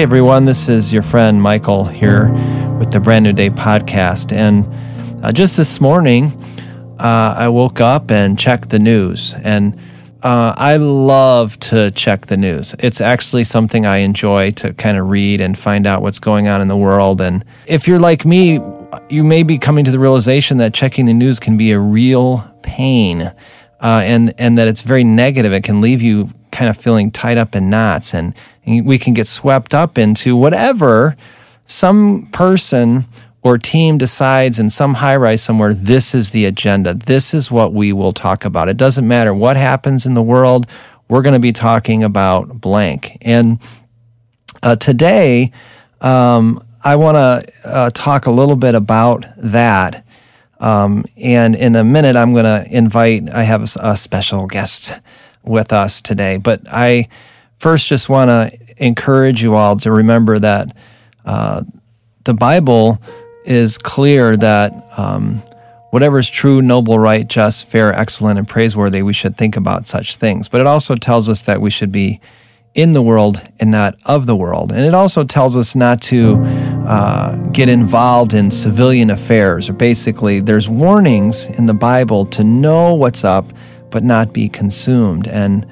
Hey everyone, this is your friend Michael here with the Brand New Day podcast. And uh, just this morning, uh, I woke up and checked the news. And uh, I love to check the news. It's actually something I enjoy to kind of read and find out what's going on in the world. And if you're like me, you may be coming to the realization that checking the news can be a real pain. Uh, and and that it's very negative. It can leave you kind of feeling tied up in knots, and, and we can get swept up into whatever some person or team decides in some high rise somewhere, this is the agenda. This is what we will talk about. It doesn't matter what happens in the world, we're going to be talking about blank. And uh, today, um, I want to uh, talk a little bit about that. Um, and in a minute, I'm going to invite, I have a, a special guest with us today. But I first just want to encourage you all to remember that uh, the Bible is clear that um, whatever is true, noble, right, just, fair, excellent, and praiseworthy, we should think about such things. But it also tells us that we should be in the world and not of the world. And it also tells us not to uh, get involved in civilian affairs, or basically, there's warnings in the Bible to know what's up but not be consumed. And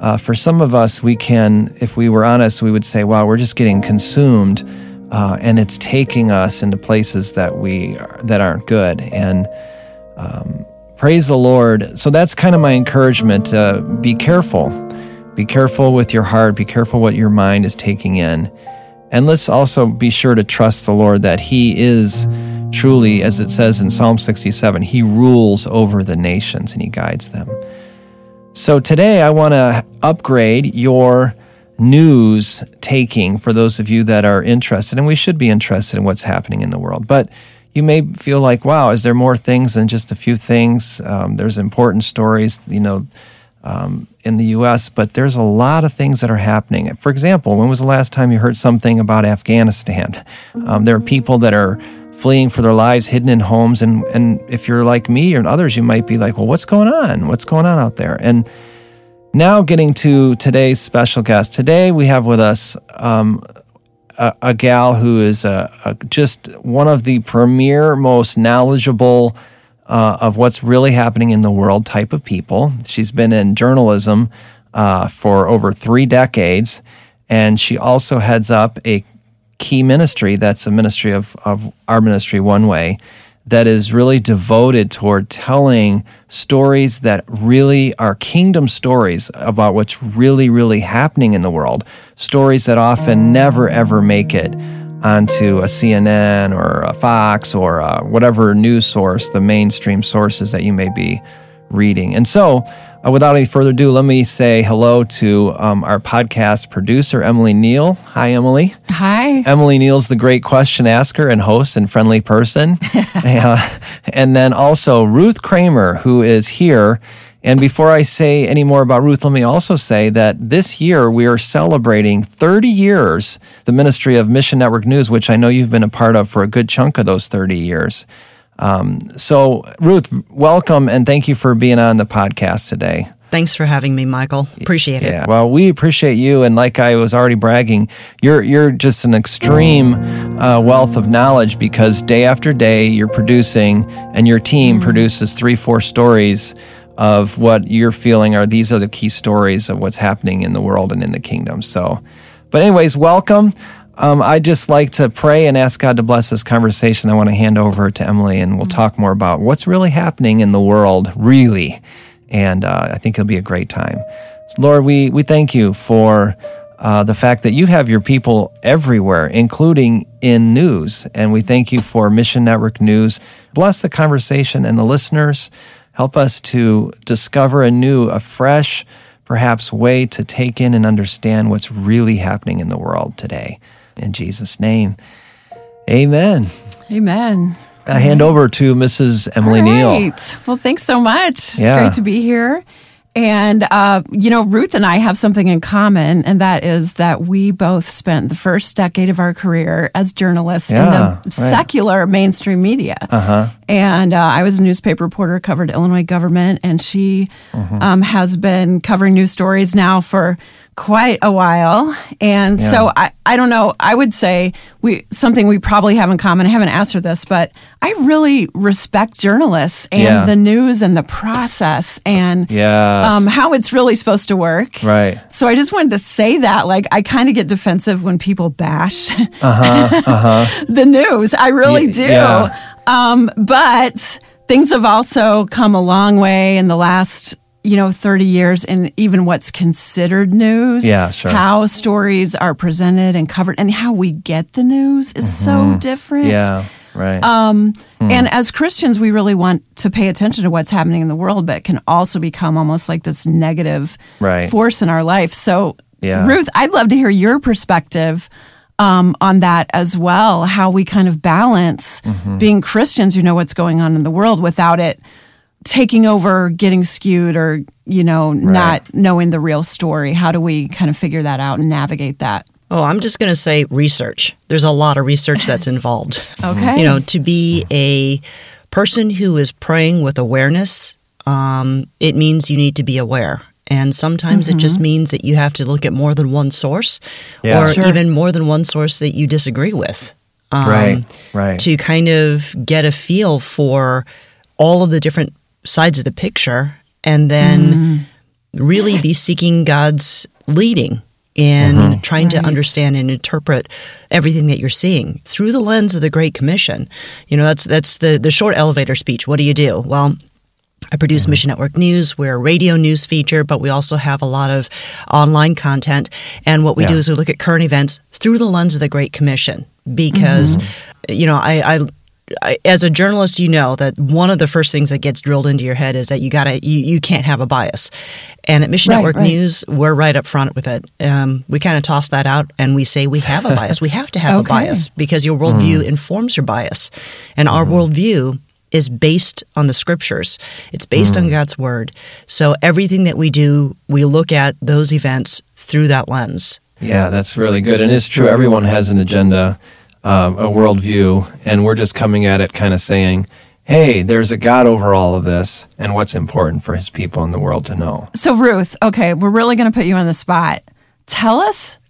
uh, for some of us, we can, if we were honest, we would say, wow, we're just getting consumed. Uh, and it's taking us into places that we are, that aren't good. And um, praise the Lord. So that's kind of my encouragement. Uh, be careful. Be careful with your heart. Be careful what your mind is taking in. And let's also be sure to trust the Lord that He is Truly, as it says in Psalm 67, He rules over the nations and He guides them. So today I want to upgrade your news taking for those of you that are interested, and we should be interested in what's happening in the world. But you may feel like, wow, is there more things than just a few things? Um, there's important stories, you know, um, in the U.S., but there's a lot of things that are happening. For example, when was the last time you heard something about Afghanistan? Um, there are people that are fleeing for their lives, hidden in homes. And, and if you're like me or others, you might be like, well, what's going on? What's going on out there? And now getting to today's special guest. Today we have with us um, a, a, gal who is a, a, just one of the premier, most knowledgeable uh, of what's really happening in the world type of people. She's been in journalism uh, for over three decades, and she also heads up a key ministry that's a ministry of, of our ministry, One Way, that is really devoted toward telling stories that really are kingdom stories about what's really, really happening in the world. Stories that often never, ever make it onto a CNN or a Fox or a whatever news source, the mainstream sources that you may be reading. And so, uh, without any further ado, let me say hello to um, our podcast producer, Emily Neal. Hi, Emily. Hi. Emily Neal's the great question asker and host and friendly person. uh, and then also Ruth Kramer, who is here. And before I say any more about Ruth, let me also say that this year we are celebrating 30 years the ministry of Mission Network News, which I know you've been a part of for a good chunk of those 30 years. Um, so, Ruth, welcome and thank you for being on the podcast today. Thanks for having me, Michael. Appreciate it. Yeah. Well, we appreciate you, and like I was already bragging, you're you're just an extreme uh, wealth of knowledge because day after day you're producing, and your team mm-hmm. produces three, four stories of what you're feeling are these are the key stories of what's happening in the world and in the kingdom. So, but anyways, welcome. Um, I just like to pray and ask God to bless this conversation. I want to hand over to Emily, and we'll mm-hmm. talk more about what's really happening in the world, really. And uh, I think it'll be a great time. So Lord, we, we thank you for uh, the fact that you have your people everywhere, including in news. And we thank you for Mission Network News. Bless the conversation and the listeners. Help us to discover a new, a fresh, perhaps way to take in and understand what's really happening in the world today. In Jesus' name, amen. Amen. I hand over to Mrs. Emily right. Neal. Well, thanks so much. It's yeah. great to be here. And, uh, you know, Ruth and I have something in common, and that is that we both spent the first decade of our career as journalists yeah, in the right. secular mainstream media. Uh-huh. And uh, I was a newspaper reporter, covered Illinois government, and she uh-huh. um, has been covering news stories now for quite a while. And yeah. so I, I don't know. I would say we something we probably have in common. I haven't asked her this, but I really respect journalists and yeah. the news and the process and yes. um, how it's really supposed to work. Right. So I just wanted to say that. Like I kind of get defensive when people bash uh-huh, uh-huh. the news. I really y- do. Yeah. Um, but things have also come a long way in the last you know 30 years in even what's considered news yeah sure how stories are presented and covered and how we get the news is mm-hmm. so different yeah right um, mm. and as christians we really want to pay attention to what's happening in the world but it can also become almost like this negative right. force in our life so yeah. ruth i'd love to hear your perspective um, on that as well how we kind of balance mm-hmm. being christians who know what's going on in the world without it taking over, getting skewed, or you know, right. not knowing the real story? How do we kind of figure that out and navigate that? Oh, I'm just going to say research. There's a lot of research that's involved. okay. You know, to be a person who is praying with awareness, um, it means you need to be aware. And sometimes mm-hmm. it just mm-hmm. means that you have to look at more than one source yeah, or sure. even more than one source that you disagree with. Um, right, right. To kind of get a feel for all of the different sides of the picture and then mm. really be seeking God's leading in mm-hmm. trying right. to understand and interpret everything that you're seeing through the lens of the Great Commission. You know, that's that's the the short elevator speech. What do you do? Well, I produce mm-hmm. Mission Network News. We're a radio news feature, but we also have a lot of online content. And what we yeah. do is we look at current events through the lens of the Great Commission because, mm-hmm. you know, I, I as a journalist, you know that one of the first things that gets drilled into your head is that you gotta you, you can't have a bias. And at Mission right, Network right. News, we're right up front with it. Um, we kind of toss that out and we say we have a bias. we have to have okay. a bias because your worldview mm. informs your bias, and mm. our mm-hmm. worldview is based on the scriptures. It's based mm. on God's word. So everything that we do, we look at those events through that lens. Yeah, that's really good, and it's true. Everyone has an agenda um, a worldview, and we're just coming at it kind of saying, hey, there's a God over all of this, and what's important for his people in the world to know. So, Ruth, okay, we're really going to put you on the spot. Tell us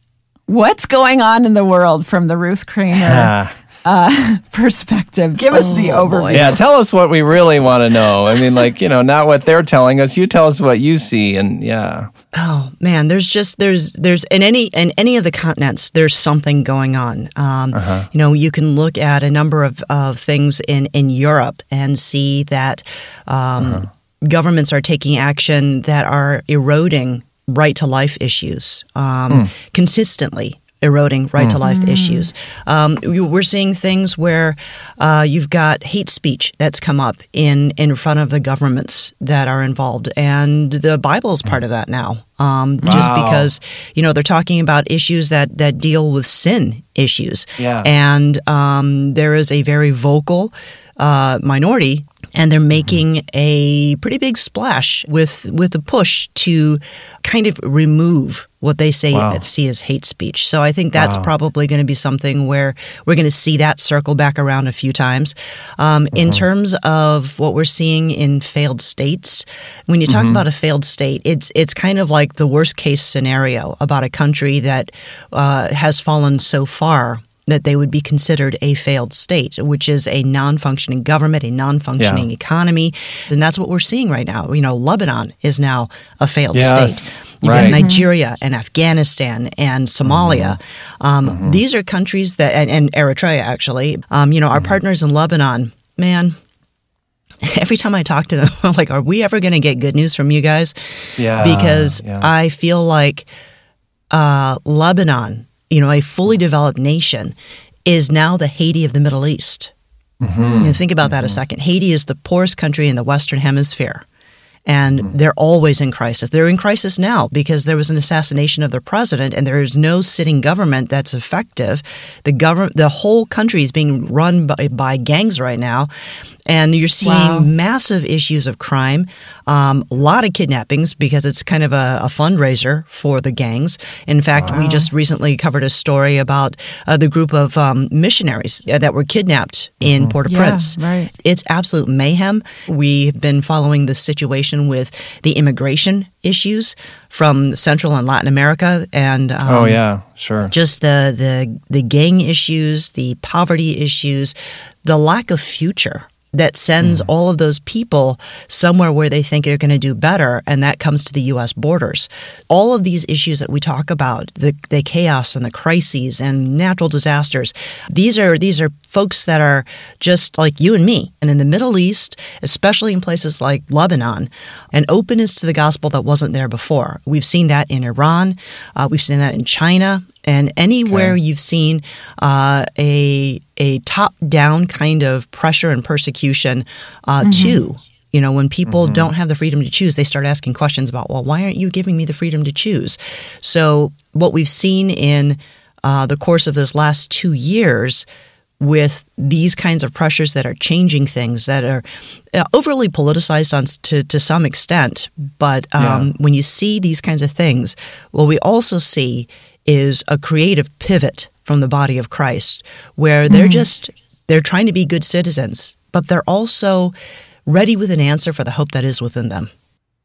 what's going on in the world from the Ruth Kramer uh, perspective. Give us oh, the overview. Yeah, tell us what we really want to know. I mean, like, you know, not what they're telling us. You tell us what you see, and yeah. Oh man, there's just there's there's in any in any of the continents there's something going on. Um, uh-huh. You know, you can look at a number of, of things in in Europe and see that um, uh-huh. governments are taking action that are eroding right to life issues um, mm. consistently eroding right mm. to life mm. issues. Um, we're seeing things where uh, you've got hate speech that's come up in in front of the governments that are involved, and the Bible is part of that now. Um, wow. Just because you know they're talking about issues that that deal with sin issues, yeah. and um, there is a very vocal uh, minority and they're making a pretty big splash with with a push to kind of remove what they say wow. see as hate speech. So I think that's wow. probably going to be something where we're going to see that circle back around a few times. Um, In uh-huh. terms of what we're seeing in failed states, when you talk mm-hmm. about a failed state, it's it's kind of like the worst case scenario about a country that uh, has fallen so far that they would be considered a failed state, which is a non functioning government, a non functioning yeah. economy. And that's what we're seeing right now. You know, Lebanon is now a failed yes. state. You've right. got Nigeria and Afghanistan and Somalia. Mm-hmm. Um, mm-hmm. These are countries that, and, and Eritrea actually, um, you know, our mm-hmm. partners in Lebanon, man, every time I talk to them, I'm like, are we ever going to get good news from you guys? Yeah. Because yeah. I feel like uh, Lebanon you know, a fully developed nation is now the Haiti of the Middle East. Mm-hmm. think about that mm-hmm. a second. Haiti is the poorest country in the Western Hemisphere. And mm-hmm. they're always in crisis. They're in crisis now because there was an assassination of their president, and there is no sitting government that's effective. The government, the whole country is being run by, by gangs right now, and you're seeing wow. massive issues of crime, um, a lot of kidnappings because it's kind of a, a fundraiser for the gangs. In fact, wow. we just recently covered a story about uh, the group of um, missionaries that were kidnapped in mm-hmm. Port-au-Prince. Yeah, right. It's absolute mayhem. We've been following the situation with the immigration issues from Central and Latin America, and um, oh yeah, sure, just the the the gang issues, the poverty issues, the lack of future that sends mm. all of those people somewhere where they think they're going to do better, and that comes to the U.S. borders. All of these issues that we talk about, the, the chaos and the crises and natural disasters, these are these are folks that are just like you and me. And in the Middle East, especially in places like Lebanon, an openness to the gospel that wasn't there before. We've seen that in Iran, uh, we've seen that in China, and anywhere okay. you've seen uh, a a top down kind of pressure and persecution uh, mm-hmm. too. You know, when people mm-hmm. don't have the freedom to choose, they start asking questions about, well, why aren't you giving me the freedom to choose? So, what we've seen in uh, the course of this last two years with these kinds of pressures that are changing things that are uh, overly politicized on to, to some extent. But um, yeah. when you see these kinds of things, what we also see is a creative pivot from the body of Christ where they're mm. just they're trying to be good citizens, but they're also ready with an answer for the hope that is within them.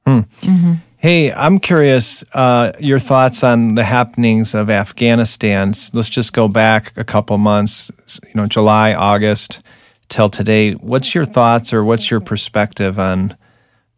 Hmm. Mm-hmm. Hey, I'm curious uh, your thoughts on the happenings of Afghanistan. Let's just go back a couple months, you know, July, August till today. What's your thoughts or what's your perspective on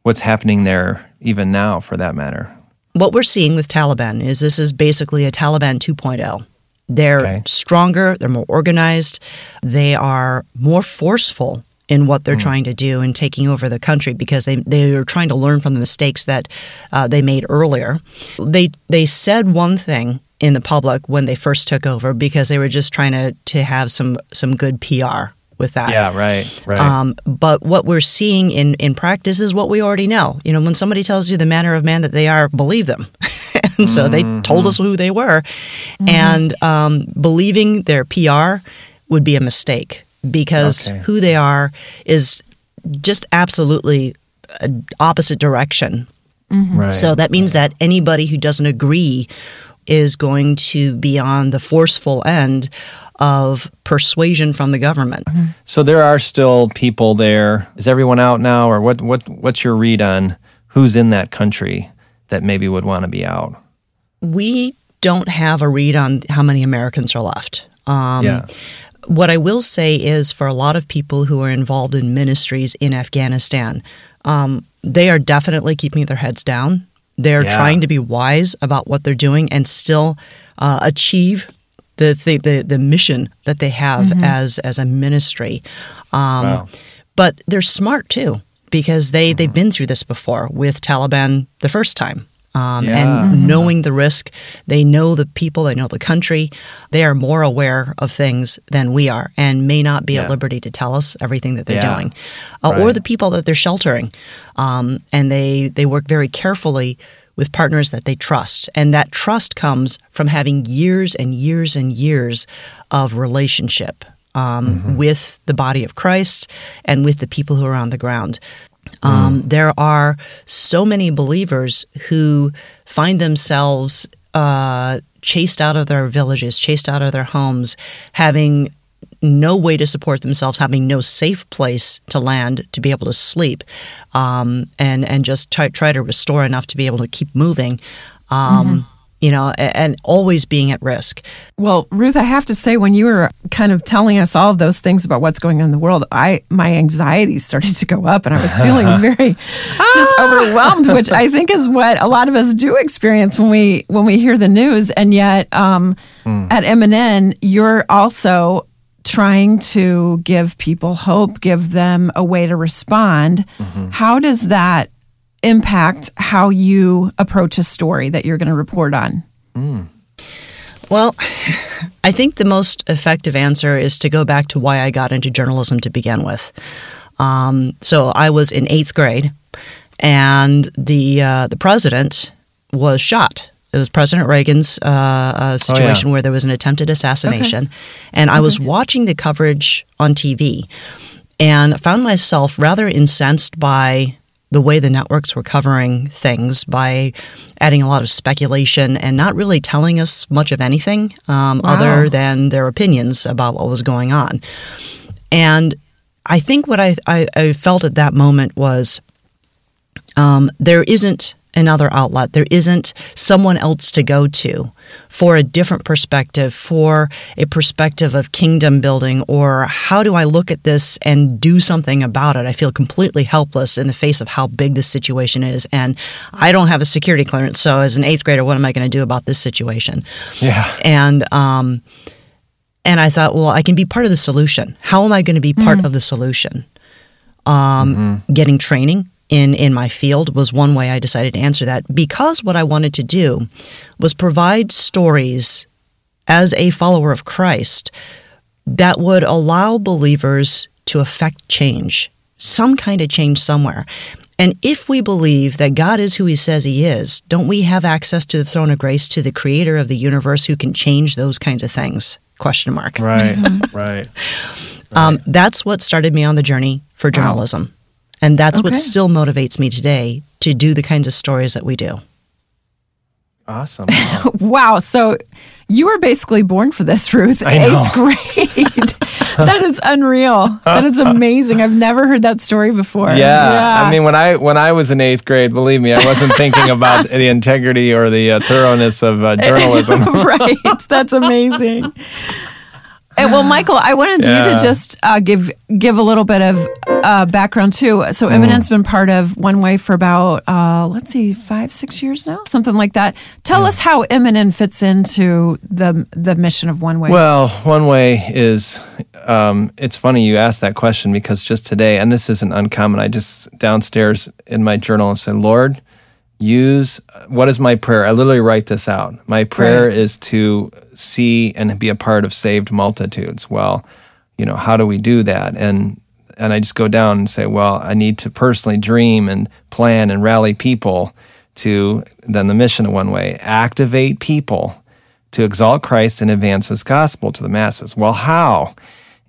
what's happening there, even now, for that matter? What we're seeing with Taliban is this is basically a Taliban 2.0. They're okay. stronger, they're more organized, they are more forceful in what they're mm. trying to do and taking over the country because they they are trying to learn from the mistakes that uh, they made earlier. They they said one thing in the public when they first took over because they were just trying to to have some some good PR with that. Yeah, right, right. Um, but what we're seeing in, in practice is what we already know. You know, when somebody tells you the manner of man that they are, believe them. and so mm-hmm. they told us who they were. Mm-hmm. And um, believing their PR would be a mistake because okay. who they are is just absolutely opposite direction. Mm-hmm. Right, so that means right. that anybody who doesn't agree is going to be on the forceful end of persuasion from the government. So there are still people there. Is everyone out now, or what? What? What's your read on who's in that country that maybe would want to be out? We don't have a read on how many Americans are left. Um, yeah. What I will say is, for a lot of people who are involved in ministries in Afghanistan, um, they are definitely keeping their heads down. They're yeah. trying to be wise about what they're doing and still uh, achieve the, the, the the mission that they have mm-hmm. as as a ministry. Um, wow. But they're smart too because they mm-hmm. they've been through this before with Taliban the first time. Um, yeah. And mm-hmm. knowing the risk, they know the people, they know the country. They are more aware of things than we are, and may not be yeah. at liberty to tell us everything that they're yeah. doing, uh, right. or the people that they're sheltering. Um, and they they work very carefully with partners that they trust. And that trust comes from having years and years and years of relationship um, mm-hmm. with the body of Christ and with the people who are on the ground. Um, mm. There are so many believers who find themselves uh, chased out of their villages, chased out of their homes, having no way to support themselves, having no safe place to land to be able to sleep, um, and and just try, try to restore enough to be able to keep moving. Um, mm-hmm. You know, and always being at risk. Well, Ruth, I have to say, when you were kind of telling us all of those things about what's going on in the world, I my anxiety started to go up, and I was feeling very just overwhelmed, which I think is what a lot of us do experience when we when we hear the news. And yet, um, mm. at MNN, you're also trying to give people hope, give them a way to respond. Mm-hmm. How does that impact how you approach a story that you're going to report on? Mm. Well, I think the most effective answer is to go back to why I got into journalism to begin with. Um, so I was in eighth grade, and the uh, the president was shot it was President Reagan's uh, uh, situation oh, yeah. where there was an attempted assassination, okay. and I was watching the coverage on TV, and found myself rather incensed by the way the networks were covering things by adding a lot of speculation and not really telling us much of anything um, wow. other than their opinions about what was going on. And I think what I, I, I felt at that moment was um, there isn't another outlet. There isn't someone else to go to for a different perspective, for a perspective of kingdom building, or how do I look at this and do something about it? I feel completely helpless in the face of how big this situation is. And I don't have a security clearance. So, as an eighth grader, what am I going to do about this situation? Yeah. And, um, and I thought, well, I can be part of the solution. How am I going to be part mm. of the solution? Um, mm-hmm. Getting training, in in my field was one way I decided to answer that because what I wanted to do was provide stories as a follower of Christ that would allow believers to affect change, some kind of change somewhere. And if we believe that God is who he says he is, don't we have access to the throne of grace to the creator of the universe who can change those kinds of things? Question mark. Right, right. right. Um, that's what started me on the journey for journalism. Wow. And that's okay. what still motivates me today to do the kinds of stories that we do. Awesome. Wow. wow. So you were basically born for this, Ruth. Eighth grade. that is unreal. That is amazing. I've never heard that story before. Yeah. yeah. I mean, when I when I was in eighth grade, believe me, I wasn't thinking about the integrity or the uh, thoroughness of uh, journalism. right. That's amazing. And well, Michael, I wanted yeah. you to just uh, give give a little bit of uh, background too. So, MNN's mm. been part of One Way for about uh, let's see, five, six years now, something like that. Tell yeah. us how Imminent fits into the the mission of One Way. Well, One Way is. Um, it's funny you asked that question because just today, and this isn't uncommon. I just downstairs in my journal and said, Lord, use what is my prayer? I literally write this out. My prayer right. is to see and be a part of saved multitudes. Well, you know, how do we do that? And and I just go down and say, well, I need to personally dream and plan and rally people to then the mission of one way, activate people to exalt Christ and advance his gospel to the masses. Well, how?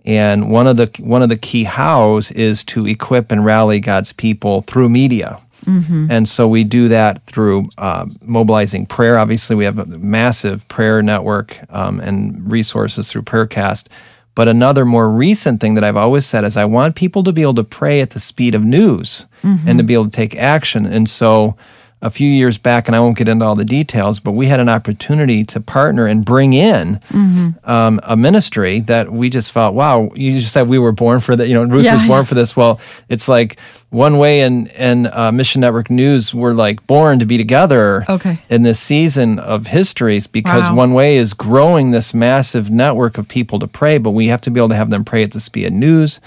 And one of the one of the key hows is to equip and rally God's people through media. Mm-hmm. And so we do that through uh, mobilizing prayer. Obviously, we have a massive prayer network um, and resources through Prayercast. But another more recent thing that I've always said is I want people to be able to pray at the speed of news mm-hmm. and to be able to take action. And so a few years back, and I won't get into all the details, but we had an opportunity to partner and bring in mm-hmm. um, a ministry that we just felt, wow, you just said we were born for that. You know, Ruth yeah, was born yeah. for this. Well, it's like One Way and and uh, Mission Network News were like born to be together okay. in this season of histories because wow. One Way is growing this massive network of people to pray, but we have to be able to have them pray at the speed of news,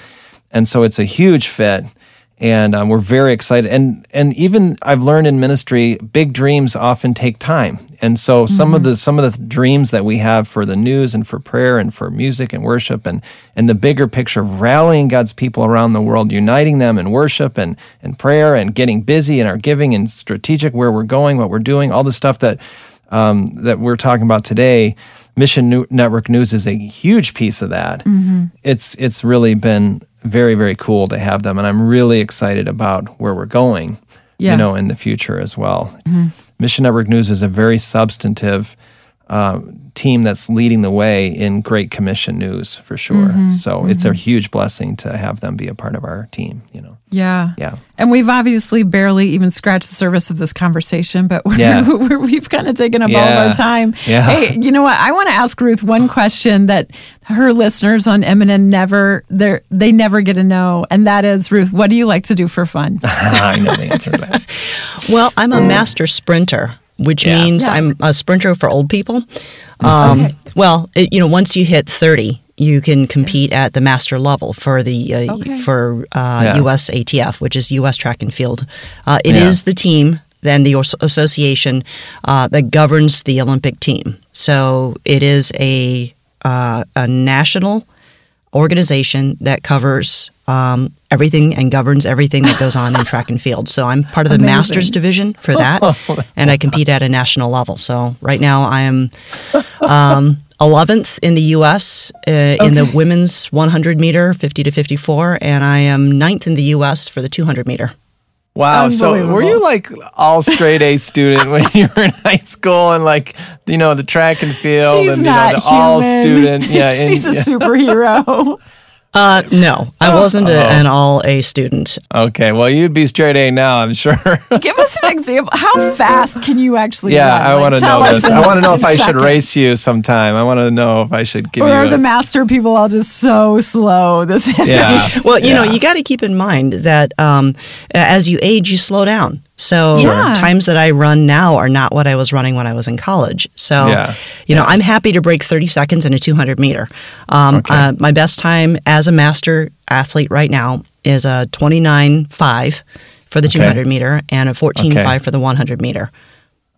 and so it's a huge fit and um, we're very excited. And and even I've learned in ministry, big dreams often take time. And so some mm-hmm. of the some of the dreams that we have for the news and for prayer and for music and worship and and the bigger picture of rallying God's people around the world, uniting them in worship and and prayer and getting busy in our giving and strategic where we're going, what we're doing, all the stuff that um, that we're talking about today. Mission Network News is a huge piece of that. Mm-hmm. It's it's really been very very cool to have them and i'm really excited about where we're going yeah. you know in the future as well mm-hmm. mission network news is a very substantive uh, team that's leading the way in great commission news for sure mm-hmm. so mm-hmm. it's a huge blessing to have them be a part of our team you know yeah. Yeah. And we've obviously barely even scratched the surface of this conversation, but we yeah. have kind of taken up yeah. all of our time. Yeah. Hey, you know what? I want to ask Ruth one question that her listeners on MNN never they never get to know, and that is Ruth, what do you like to do for fun? I know the answer to that. well, I'm a master sprinter, which yeah. means I'm a sprinter for old people. Um, okay. Well, it, you know, once you hit 30, you can compete at the master level for the uh, okay. for uh, yeah. USATF, which is U.S. Track and Field. Uh, it yeah. is the team, then the association uh, that governs the Olympic team. So it is a uh, a national organization that covers um, everything and governs everything that goes on in track and field. So I'm part of the Amazing. masters division for that, and I compete at a national level. So right now I am um, 11th in the U.S. Uh, okay. in the women's 100 meter, 50 to 54, and I am ninth in the U.S. for the 200 meter. Wow. So were you like all straight A student when you were in high school and like, you know, the track and field She's and, you know, the human. all student? Yeah. She's a superhero. Uh, no, I oh, wasn't a, oh. an all A student. Okay, well, you'd be straight A now, I'm sure. Give us an example. How fast can you actually? Yeah, run? I like, want to know this. I want to know if I should race you sometime. I want to know if I should give or you. Or are the master people all just so slow? This is yeah. well, you yeah. know, you got to keep in mind that um, as you age, you slow down. So times that I run now are not what I was running when I was in college. So, yeah. you know, yeah. I'm happy to break 30 seconds in a 200 meter. Um, okay. uh, my best time as a master athlete right now is a 29.5 for the okay. 200 meter and a 14.5 okay. for the 100 meter.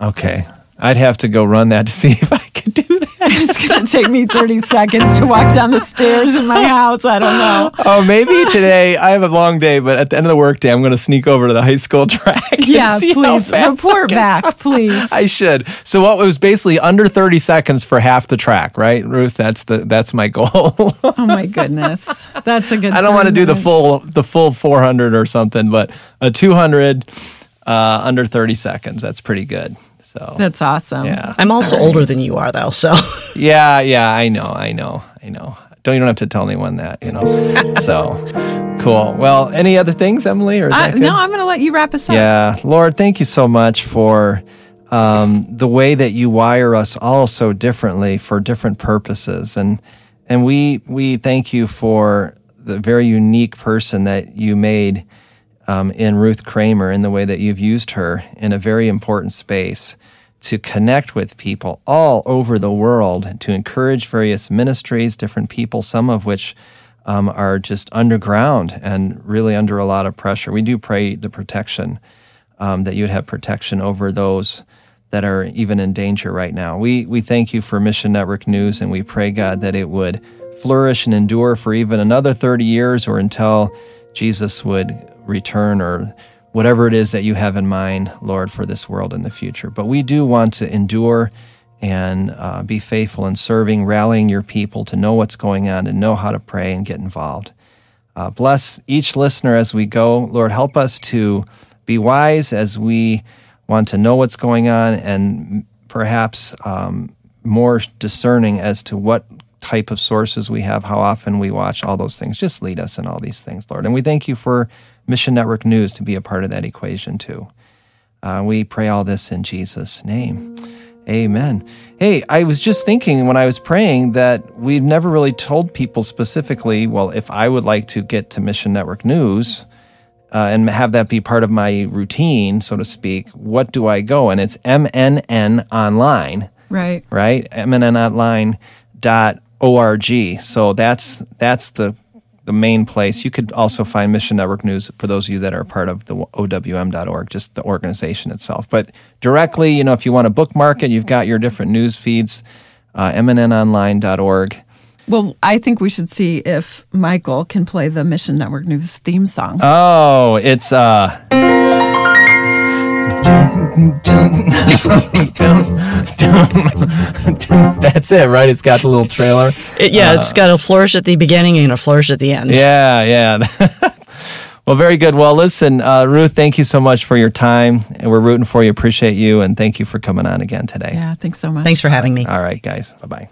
Okay. I'd have to go run that to see if I could do that. It's going to take me 30 seconds to walk down the stairs in my house. I don't know. Oh, maybe today I have a long day, but at the end of the workday, I'm going to sneak over to the high school track. Yeah, please report back, please. I should. So what was basically under 30 seconds for half the track, right, Ruth? That's the that's my goal. oh my goodness, that's a good. I don't want to do the full the full 400 or something, but a 200 uh, under 30 seconds. That's pretty good. So that's awesome. Yeah, I'm also right. older than you are, though. So yeah, yeah, I know, I know, I know. Don't you don't have to tell anyone that, you know. so cool. Well, any other things, Emily? Or uh, no, I'm going to let you wrap us up. Yeah, Lord, thank you so much for. Um, the way that you wire us all so differently for different purposes, and and we we thank you for the very unique person that you made um, in Ruth Kramer in the way that you've used her in a very important space to connect with people all over the world, to encourage various ministries, different people, some of which um, are just underground and really under a lot of pressure. We do pray the protection, um, that you'd have protection over those that are even in danger right now. We, we thank you for Mission Network News and we pray, God, that it would flourish and endure for even another 30 years or until Jesus would return or whatever it is that you have in mind, Lord, for this world in the future. But we do want to endure and uh, be faithful in serving, rallying your people to know what's going on and know how to pray and get involved. Uh, bless each listener as we go. Lord, help us to be wise as we want to know what's going on and perhaps um, more discerning as to what type of sources we have, how often we watch, all those things. Just lead us in all these things, Lord. And we thank you for Mission Network News to be a part of that equation too. Uh, we pray all this in Jesus' name. Amen. Hey, I was just thinking when I was praying that we've never really told people specifically, well, if I would like to get to Mission Network News uh, and have that be part of my routine, so to speak, what do I go? And it's MNN Online. Right. Right? MNNonline.org. So that's that's the the main place. You could also find Mission Network News for those of you that are part of the OWM.org, just the organization itself. But directly, you know, if you want to bookmark it, you've got your different news feeds, uh, mnnonline.org. Well, I think we should see if Michael can play the Mission Network News theme song. Oh, it's uh That's it, right? It's got the little trailer. It, yeah, uh, it's got a flourish at the beginning and a flourish at the end. Yeah, yeah. well, very good. Well, listen, uh, Ruth, thank you so much for your time. And We're rooting for you, appreciate you, and thank you for coming on again today. Yeah, thanks so much. Thanks for having me. All right, guys. Bye bye.